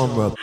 genre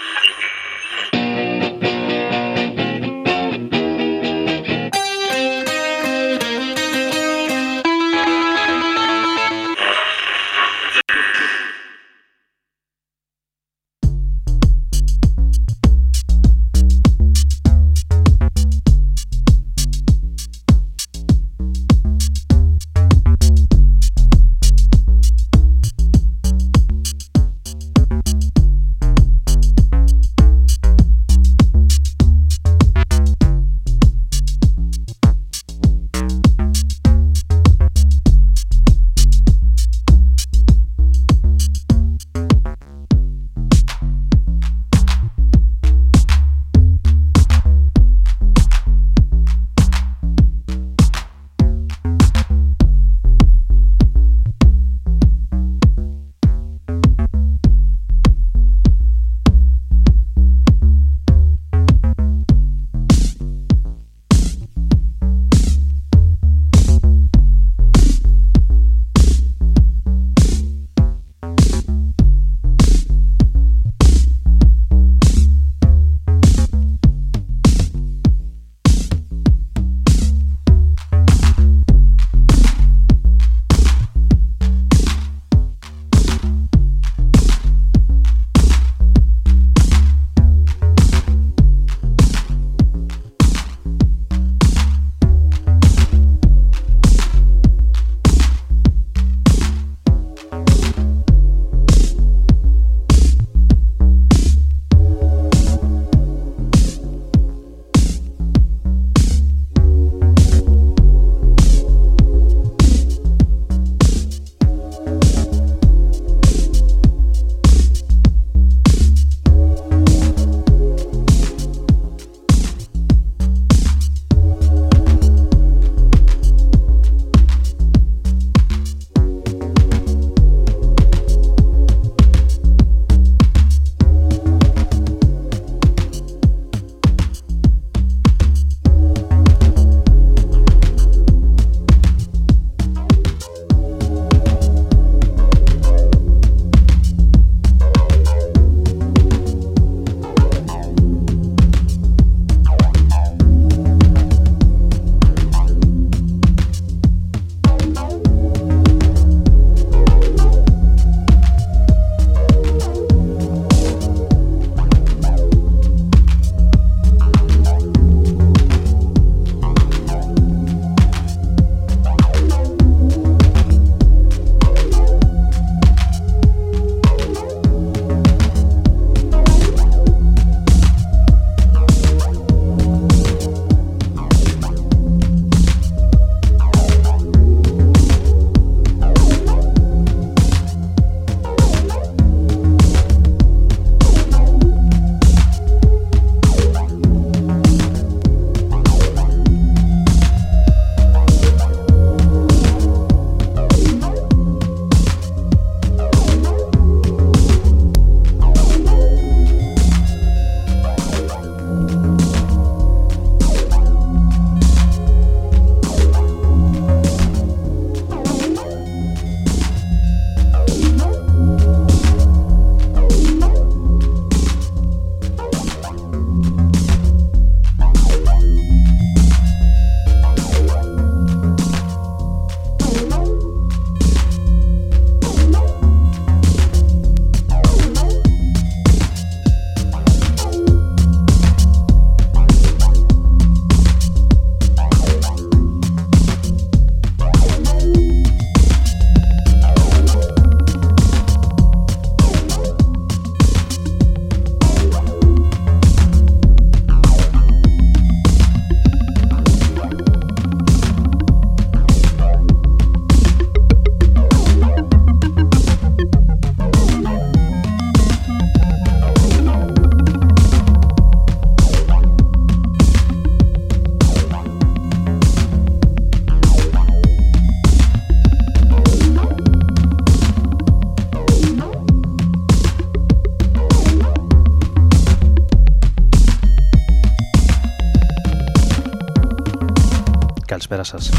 Καλησπέρα σας.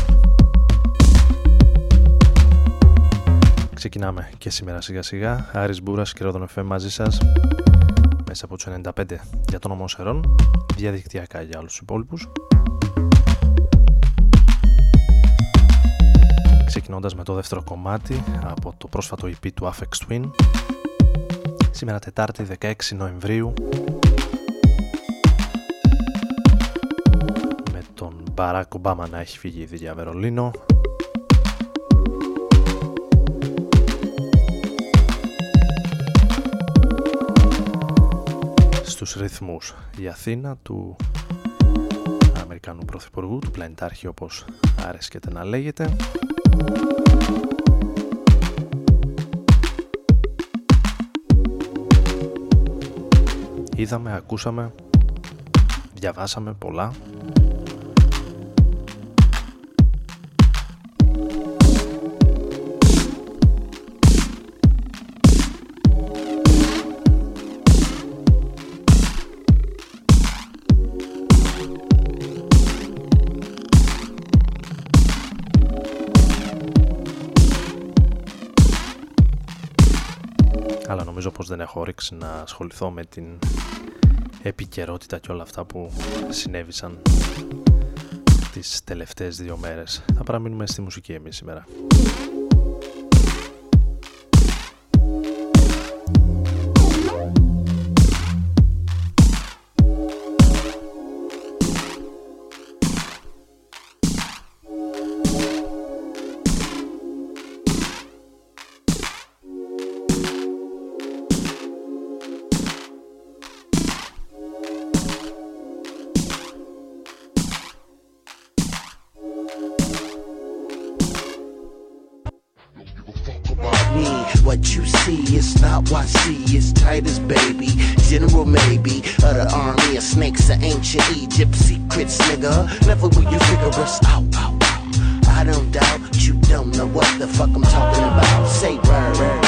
Ξεκινάμε και σήμερα σιγά σιγά. Άρης Μπούρας και Ρόδον FM μαζί σας. Μέσα από τους 95 για τον ομόσερον. Διαδικτυακά για όλους τους υπόλοιπους. Ξεκινώντας με το δεύτερο κομμάτι από το πρόσφατο EP του Afex Twin. Σήμερα Τετάρτη 16 Νοεμβρίου Μπαράκ Ομπάμα να έχει φύγει ήδη για Βερολίνο στους ρυθμούς η Αθήνα του Αμερικανού Πρωθυπουργού, του πλανητάρχη όπως άρεσκεται να λέγεται. Είδαμε, ακούσαμε, διαβάσαμε πολλά δεν έχω όρεξη να ασχοληθώ με την επικαιρότητα και όλα αυτά που συνέβησαν τις τελευταίες δύο μέρες. Θα παραμείνουμε στη μουσική εμείς σήμερα. writers, baby. General maybe of the army of snakes of ancient Egypt. Secrets, nigga. Never will you figure us out. out, out. I don't doubt you don't know what the fuck I'm talking about. Say word.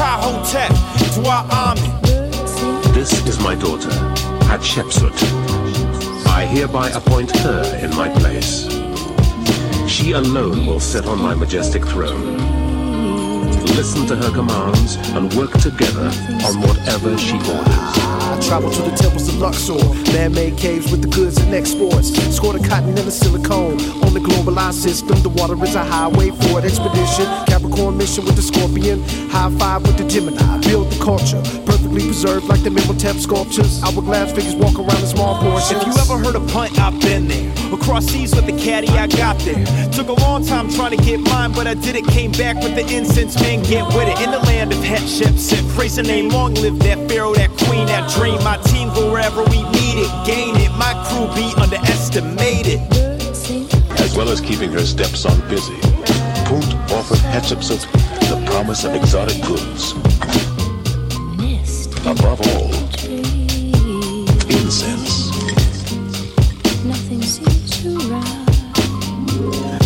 Kahotep. This is my daughter, Hatshepsut. I hereby appoint her in my place. She alone will sit on my majestic throne. Listen to her commands and work together on whatever she orders. I travel to the temples of Luxor, man-made caves with the goods and exports. Score the cotton and the silicone. On the globalized system, the water is a highway for an expedition. Capricorn mission with the scorpion. High five with the Gemini. Build the culture, perfectly preserved like the Memotep sculptures. Hourglass figures walk around in small portions. If you ever heard a punt, I've been there. Across seas with the caddy, I got there. Took a long time trying to get mine, but I did it. Came back with the incense, man, get with it. In the land of Hatshepsut, praise the name, long live that pharaoh, that queen, that dream. My team go wherever we need it, gain it. My crew be underestimated. As well as keeping her stepson busy, Punt offered Hatshepsut the promise of exotic goods. Above all, incense.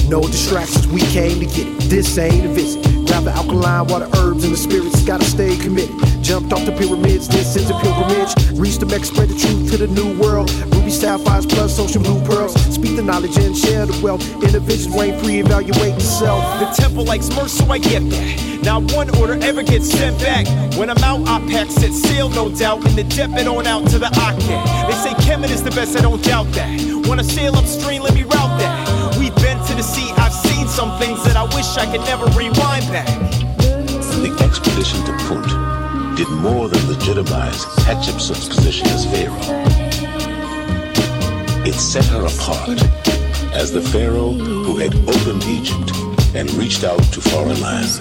No distractions, we came to get it. This ain't a visit. Grab the alkaline water, herbs, and the spirits. Gotta stay committed. Jumped off the pyramids, this is a pilgrimage. Reached the Mecca, spread the truth to the new world. Ruby sapphires plus ocean blue pearls. Speak the knowledge and share the wealth. Innovations reign free, evaluate the self. The temple likes merch, so I get that. Now one order ever gets sent back. When I'm out, I pack set sail, no doubt. In the depth and on out to the Aket. They say Kemet is the best, I don't doubt that. Wanna sail upstream, let me route to the sea, I've seen some things that I wish I could never rewind back. The expedition to Punt did more than legitimize Hatshepsut's position as pharaoh. It set her apart as the pharaoh who had opened Egypt and and reached out to foreign lands.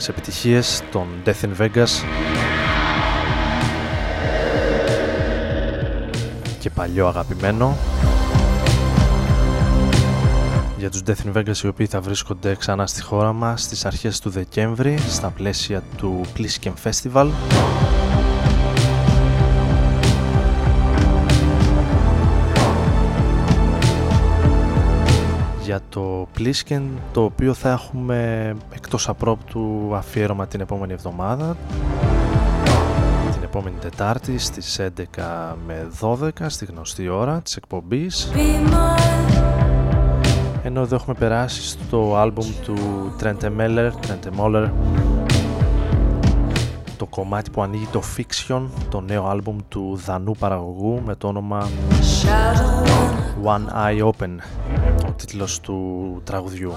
Μεγαλύτερες επιτυχίες, τον Death in Vegas. Και παλιό αγαπημένο. Για τους Death in Vegas οι οποίοι θα βρίσκονται ξανά στη χώρα μας στις αρχές του Δεκέμβρη στα πλαίσια του Plisken Festival για το Plisken το οποίο θα έχουμε εκτός απρόπτου αφιέρωμα την επόμενη εβδομάδα. Την επόμενη Τετάρτη στις 11 με 12 στη γνωστή ώρα της εκπομπής. Ενώ εδώ έχουμε περάσει στο άλμπουμ του Trent Meller, Trent Moller το κομμάτι που ανοίγει το Fiction, το νέο άλμπουμ του δανού παραγωγού με το όνομα One Eye Open, ο τίτλος του τραγουδιού.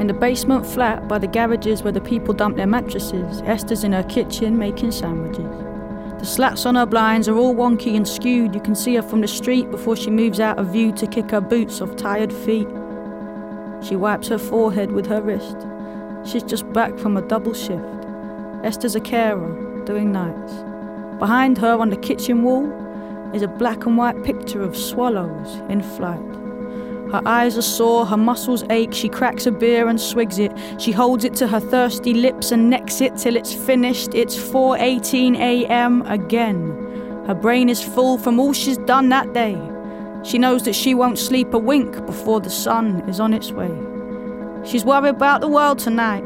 In the basement flat by the garages where the people dump their mattresses, Esther's in her kitchen making sandwiches. The slats on her blinds are all wonky and skewed. You can see her from the street before she moves out of view to kick her boots off tired feet. She wipes her forehead with her wrist. She's just back from a double shift. Esther's a carer, doing nights. Behind her on the kitchen wall is a black and white picture of swallows in flight. Her eyes are sore, her muscles ache. She cracks a beer and swigs it. She holds it to her thirsty lips and necks it till it's finished. It's 4:18 a.m. again. Her brain is full from all she's done that day. She knows that she won't sleep a wink before the sun is on its way. She's worried about the world tonight.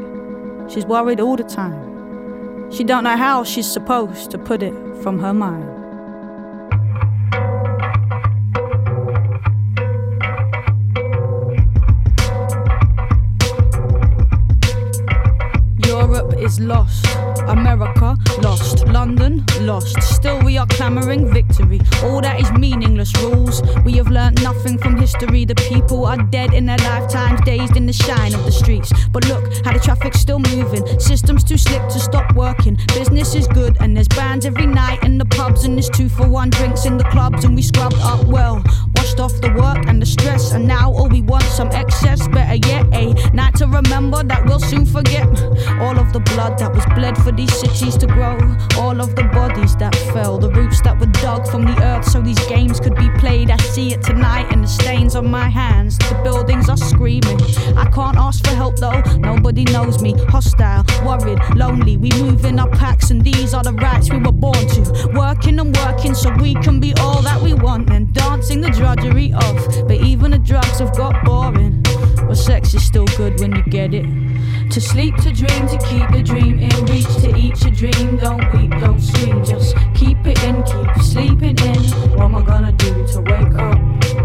She's worried all the time. She don't know how she's supposed to put it from her mind. Is lost. America lost. London lost. Still, we are clamoring victory. All that is meaningless rules. We have learned nothing from history. The people are dead in their lifetimes, dazed in the shine of the streets. But look how the traffic's still moving. Systems too slick to stop working. Business is good, and there's bands every night in the pubs, and there's two for one drinks in the clubs, and we scrubbed up well. Washed off the work and the stress, and now all we want some excess. Better yet, a night to remember that we'll soon forget. All of the blood that was bled for these cities to grow, all of the bodies that fell, the roots that were dug from the earth so these games could be played. I see it tonight in the stains on my hands. The buildings are screaming. I can't ask for help though, nobody knows me. Hostile, worried, lonely. We move in our packs, and these are the rights we were born to. Working and working so we can be all that we want, and dancing the drudgery off. But even the drugs have got boring. But sex is still good when you get it. To sleep, to dream, to keep the dream in reach, to eat your dream. Don't weep, don't scream, just keep it in, keep sleeping in. What am I gonna do to wake up?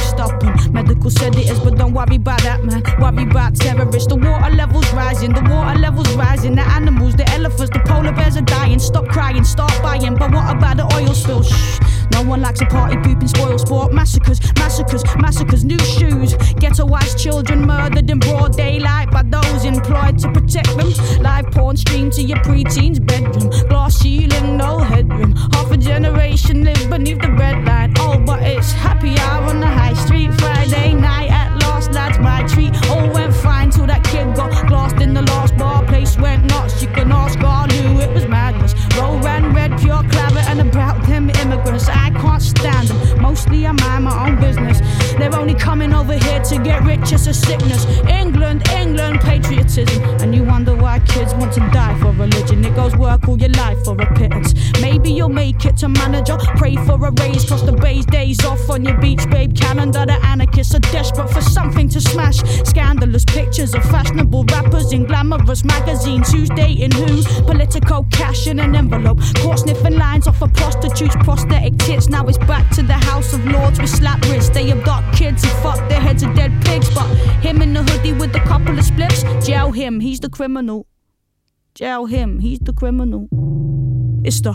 stopping. Medical said it is, but don't worry about that, man. Worry about terrorists. The water levels rising, the water levels rising. The animals, the elephants, the polar bears are dying. Stop crying, start buying. But what about the oil spill? Shh. No one likes a party pooping spoil sport. Massacres, massacres, massacres. New shoes. Ghettoized children murdered in broad daylight by those employed to protect them. Live porn streamed to your preteen's bedroom. Glass ceiling, no headroom. Half a generation live beneath the breadline. Oh, but it's happy hour on the high street. Friday night at last, lads, my treat. All went fine till that kid got glassed in the last bar. Place went nuts. You can ask to get rich. It's a sickness. England, England, patriotism. And you wonder why kids want to die for religion. It goes work all your life for a pittance. Maybe you'll make it to manager. Pray for a raise, cross the bay's days off on your beach, babe calendar. The anarchists are desperate for something to smash. Scandalous pictures of fashionable rappers in glamorous magazines. Who's dating who? Political cash in an envelope. Caught sniffing lines off of prostitutes, prosthetic tits. Now it's back to the House of Lords with slap wrists. They abduct kids and fuck their heads of dead pigs. But him in the hoodie with a couple of spliffs, jail him, he's the criminal. Jail him, he's the criminal. It's the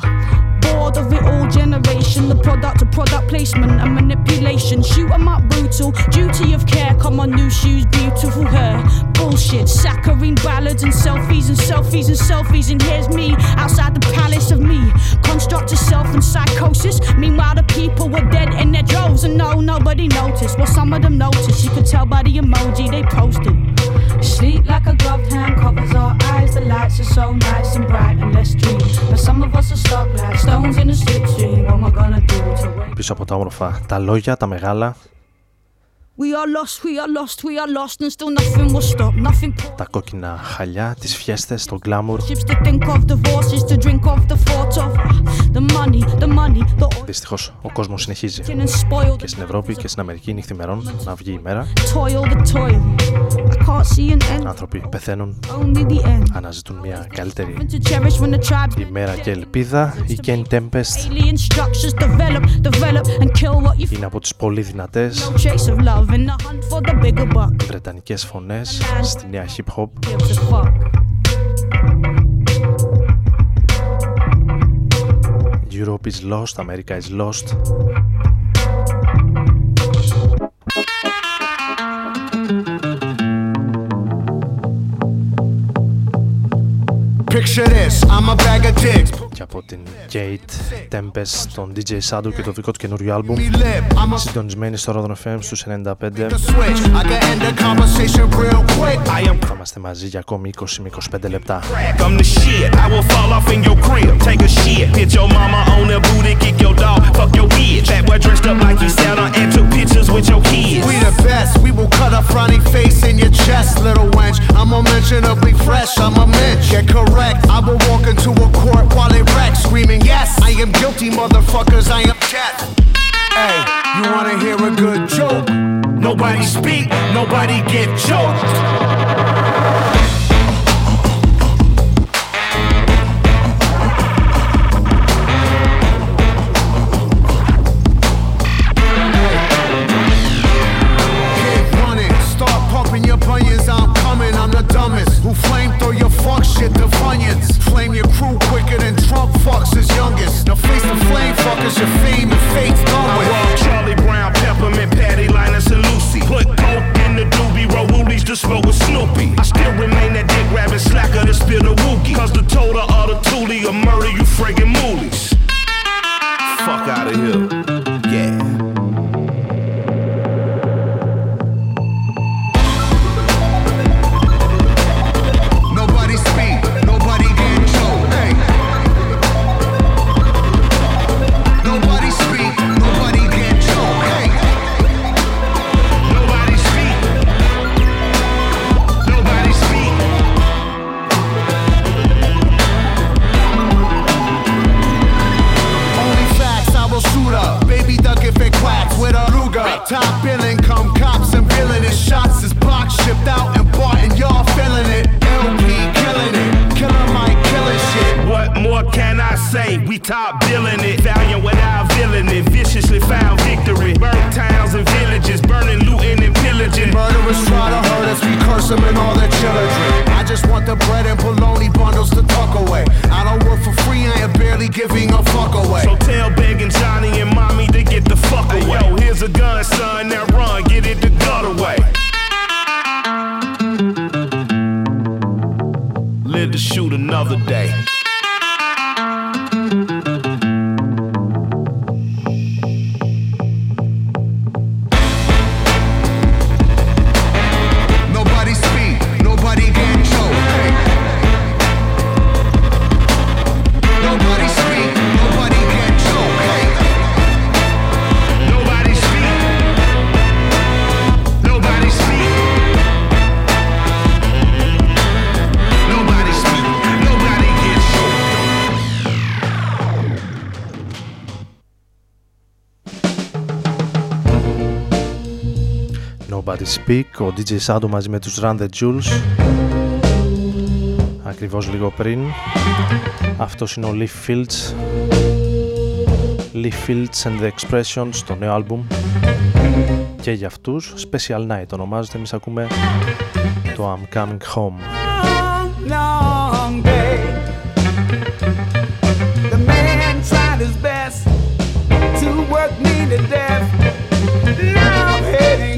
bored of it all generation, the product product placement and manipulation. Shoot 'em up brutal, duty of care. Come on, new shoes, beautiful hair. Bullshit, saccharine ballads and selfies and selfies and selfies. And here's me outside the palace of me. Construct of self and psychosis. Meanwhile, the people were dead in their droves, and no, nobody noticed. Well, some of them noticed. You could tell by the emoji they posted. Sleep like a gloved hand covers our eyes. The lights are so nice and bright and let's dream. But some of us are stuck like stones in a slipstream. What am I gonna do to wake Πίσω από τα όμορφα τα λόγια, τα μεγάλα, τα κόκκινα χαλιά, τις φιέστες, το γκλάμουρ. Δυστυχώς ο κόσμος συνεχίζει. Και στην Ευρώπη και στην Αμερική νυχθημερών να βγει η μέρα. Άνθρωποι πεθαίνουν, αναζητούν μια καλύτερη ημέρα και ελπίδα Η Ken Tempest. Είναι από τις πολύ δυνατές Βρετανικές φωνές στη νέα hip hop Europe is lost, America is lost Picture this, I'm a bag of dicks Και από την Kate Tempest, τον DJ Shadow και το δικό του καινούριο άλμπουμ Me lip, I'm a συντονισμένοι στο Rodon FM στους 95 switch. I can end the conversation real quick. I am θα είμαστε μαζί για ακόμη 20 με 25 λεπτά crack, I'm the shit. I will fall off in your crib, take a shit. Hit your mama on the booty, kick your dog, fuck your bitch. That boy dressed up like you Santa and took pictures with your kids. We the best, we will cut a frowny face in your chest, little wench. I'm unmentionably fresh, I'm a mensch. Get correct, I will walk into a court while they screaming, Yes, I am guilty, motherfuckers, I am death. Hey, you wanna hear a good joke? Nobody speak, nobody get choked. Snoopy. I still remain that dick grabbing slacker to spill the wookie. Cause the total of the toolie will murder you Speak, ο DJ Shadow μαζί με τους Run the Jewels ακριβώς λίγο πριν αυτός είναι ο Leaf Fields Leaf Fields and the Expressions το νέο άλμπουμ και για αυτούς Special Night ονομάζεται εμείς ακούμε το I'm Coming Home long day. The man tried his best to work me to death. Now I'm heading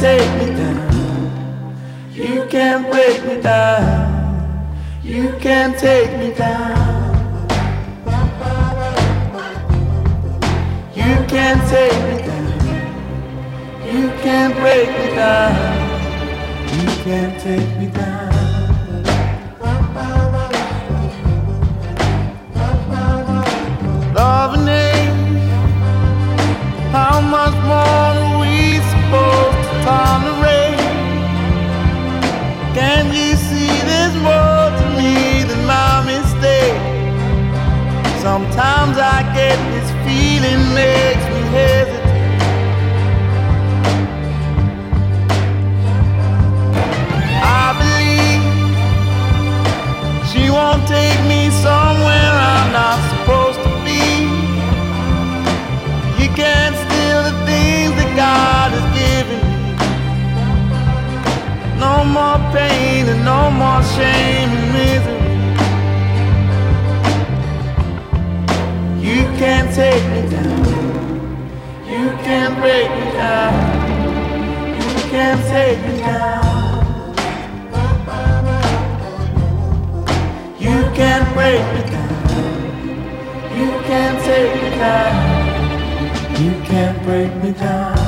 take me down. You can't break me down. You can't take me down. You can't take me down. You can't break me down. You can't take me down. Sometimes I get this feeling makes me hesitate. I believe she won't take me somewhere I'm not supposed to be. You can't steal the things that God has given me. No more pain and no more shame and misery. can't take me down. You can't break me down. You can take me down. You can break me down. You can take me down. You can break me down.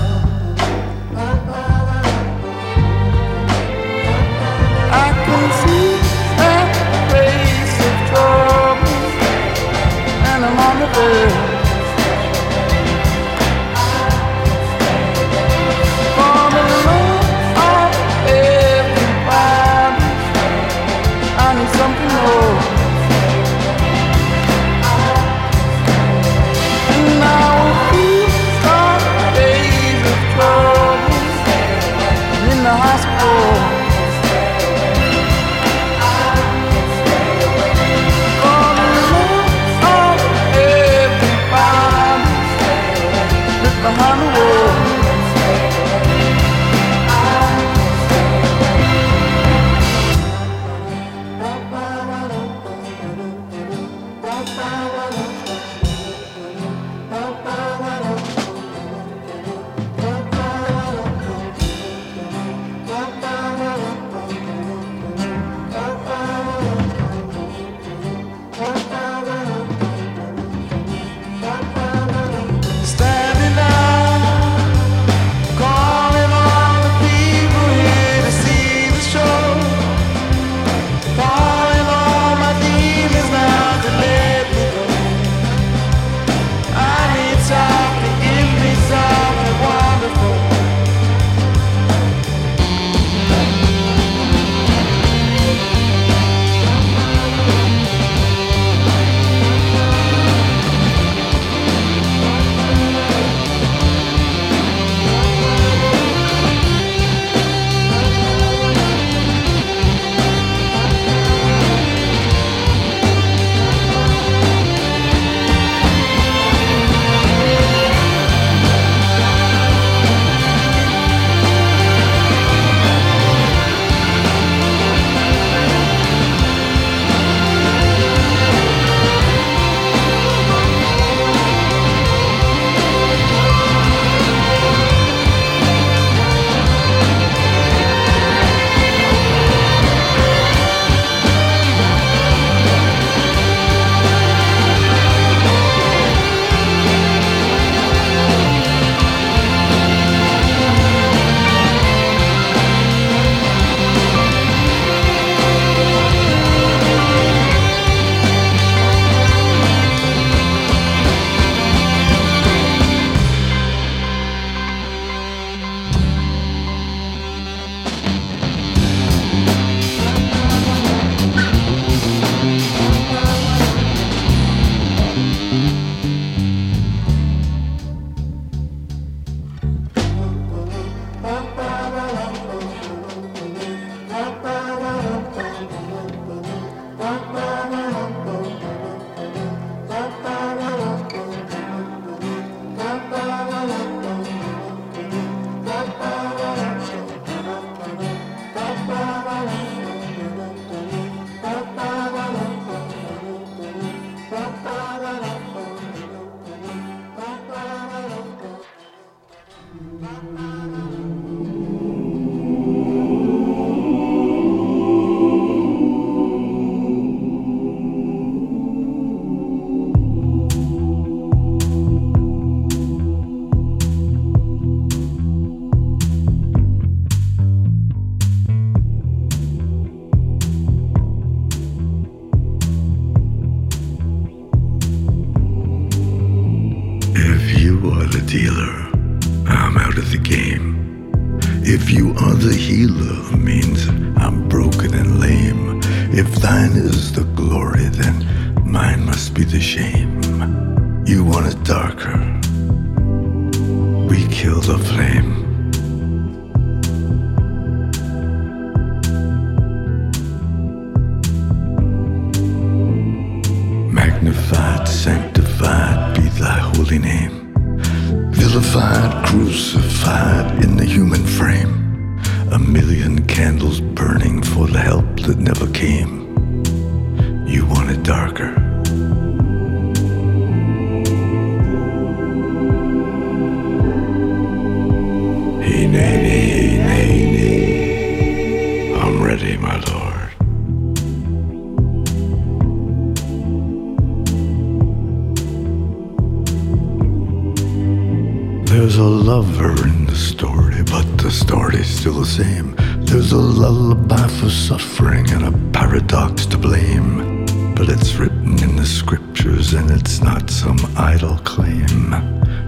In the story, but the story's still the same. There's a lullaby for suffering and a paradox to blame. But it's written in the scriptures and it's not some idle claim.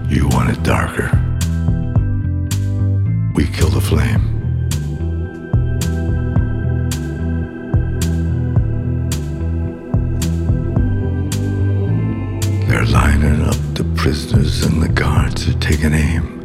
You want it darker. We kill the flame. They're lining up the prisoners and the guards are taking aim.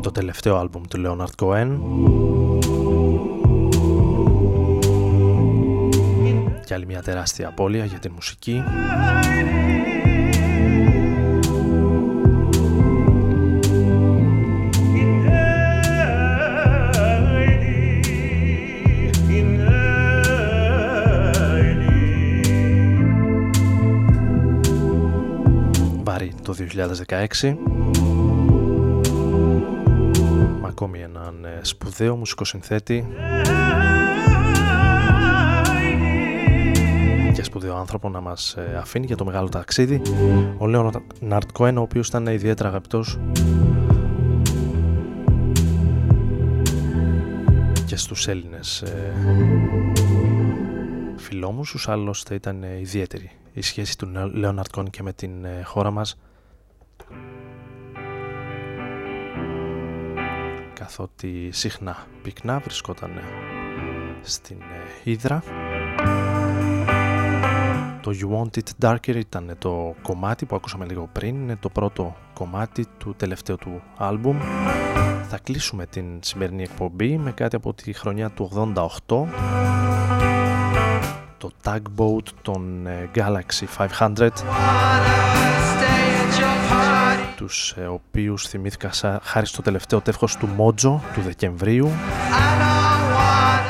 Το τελευταίο άλμπουμ του Leonard Cohen. Και άλλη μια τεράστια απώλεια για την μουσική 2016 με ακόμη έναν ε, σπουδαίο μουσικοσυνθέτη και σπουδαίο άνθρωπο να μας ε, αφήνει για το μεγάλο ταξίδι. Ο Λέοναρντ Κόεν ο οποίος ήταν ιδιαίτερα αγαπητός. Και στους Έλληνες ε, φιλόμουσους άλλωστε ήταν ε, ιδιαίτερη η σχέση του Λέοναρντ Κόεν και με την ε, χώρα μας καθότι συχνά πυκνά βρισκόταν στην Ήδρα. Το You Want It Darker ήταν το κομμάτι που ακούσαμε λίγο πριν, είναι το πρώτο κομμάτι του τελευταίου του άλμπουμ. Θα κλείσουμε την σημερινή εκπομπή με κάτι από τη χρονιά του 88 το Tugboat των Galaxy 500 τους ε, οποίους θυμήθηκα χάρη στο τελευταίο τεύχος του Mojo του Δεκεμβρίου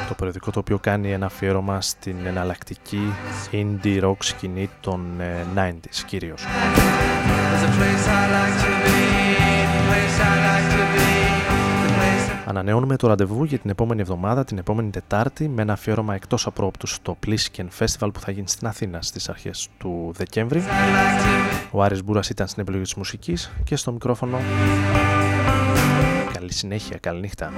το περιοδικό το οποίο κάνει ένα αφιέρωμα στην εναλλακτική indie rock σκηνή των 90s κυρίως. Ανανεώνουμε το ραντεβού για την επόμενη εβδομάδα, την επόμενη Τετάρτη, με ένα αφιέρωμα εκτός απρόπτου στο Plisken Festival που θα γίνει στην Αθήνα στις αρχές του Δεκέμβρη. Ο Άρης Μπούρας ήταν στην επιλογή της μουσικής και στο μικρόφωνο. Καλή συνέχεια, καλή νύχτα.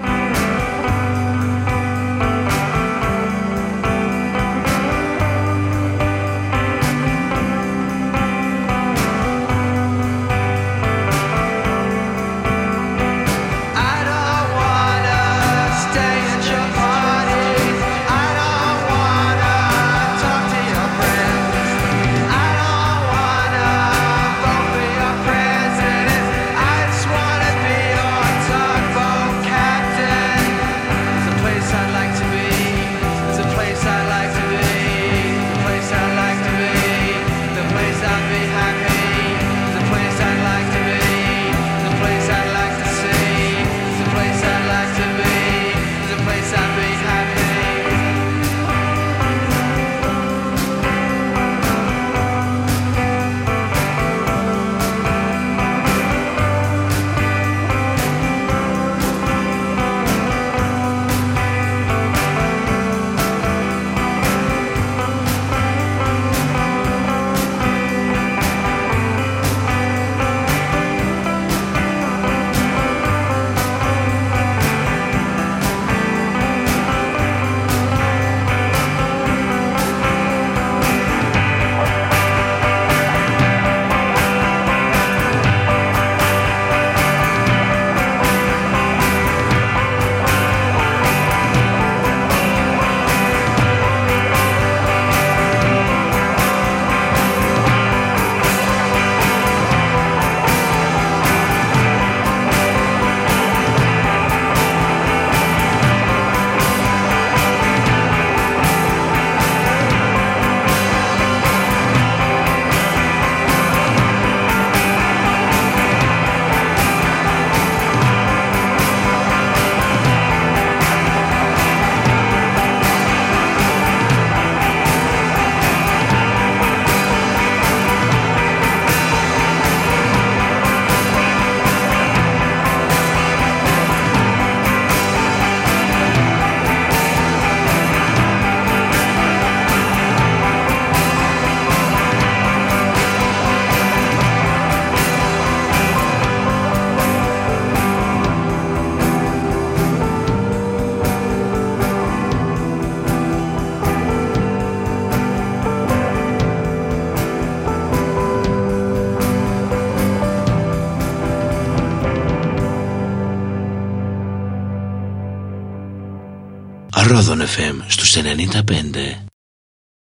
FM στους 95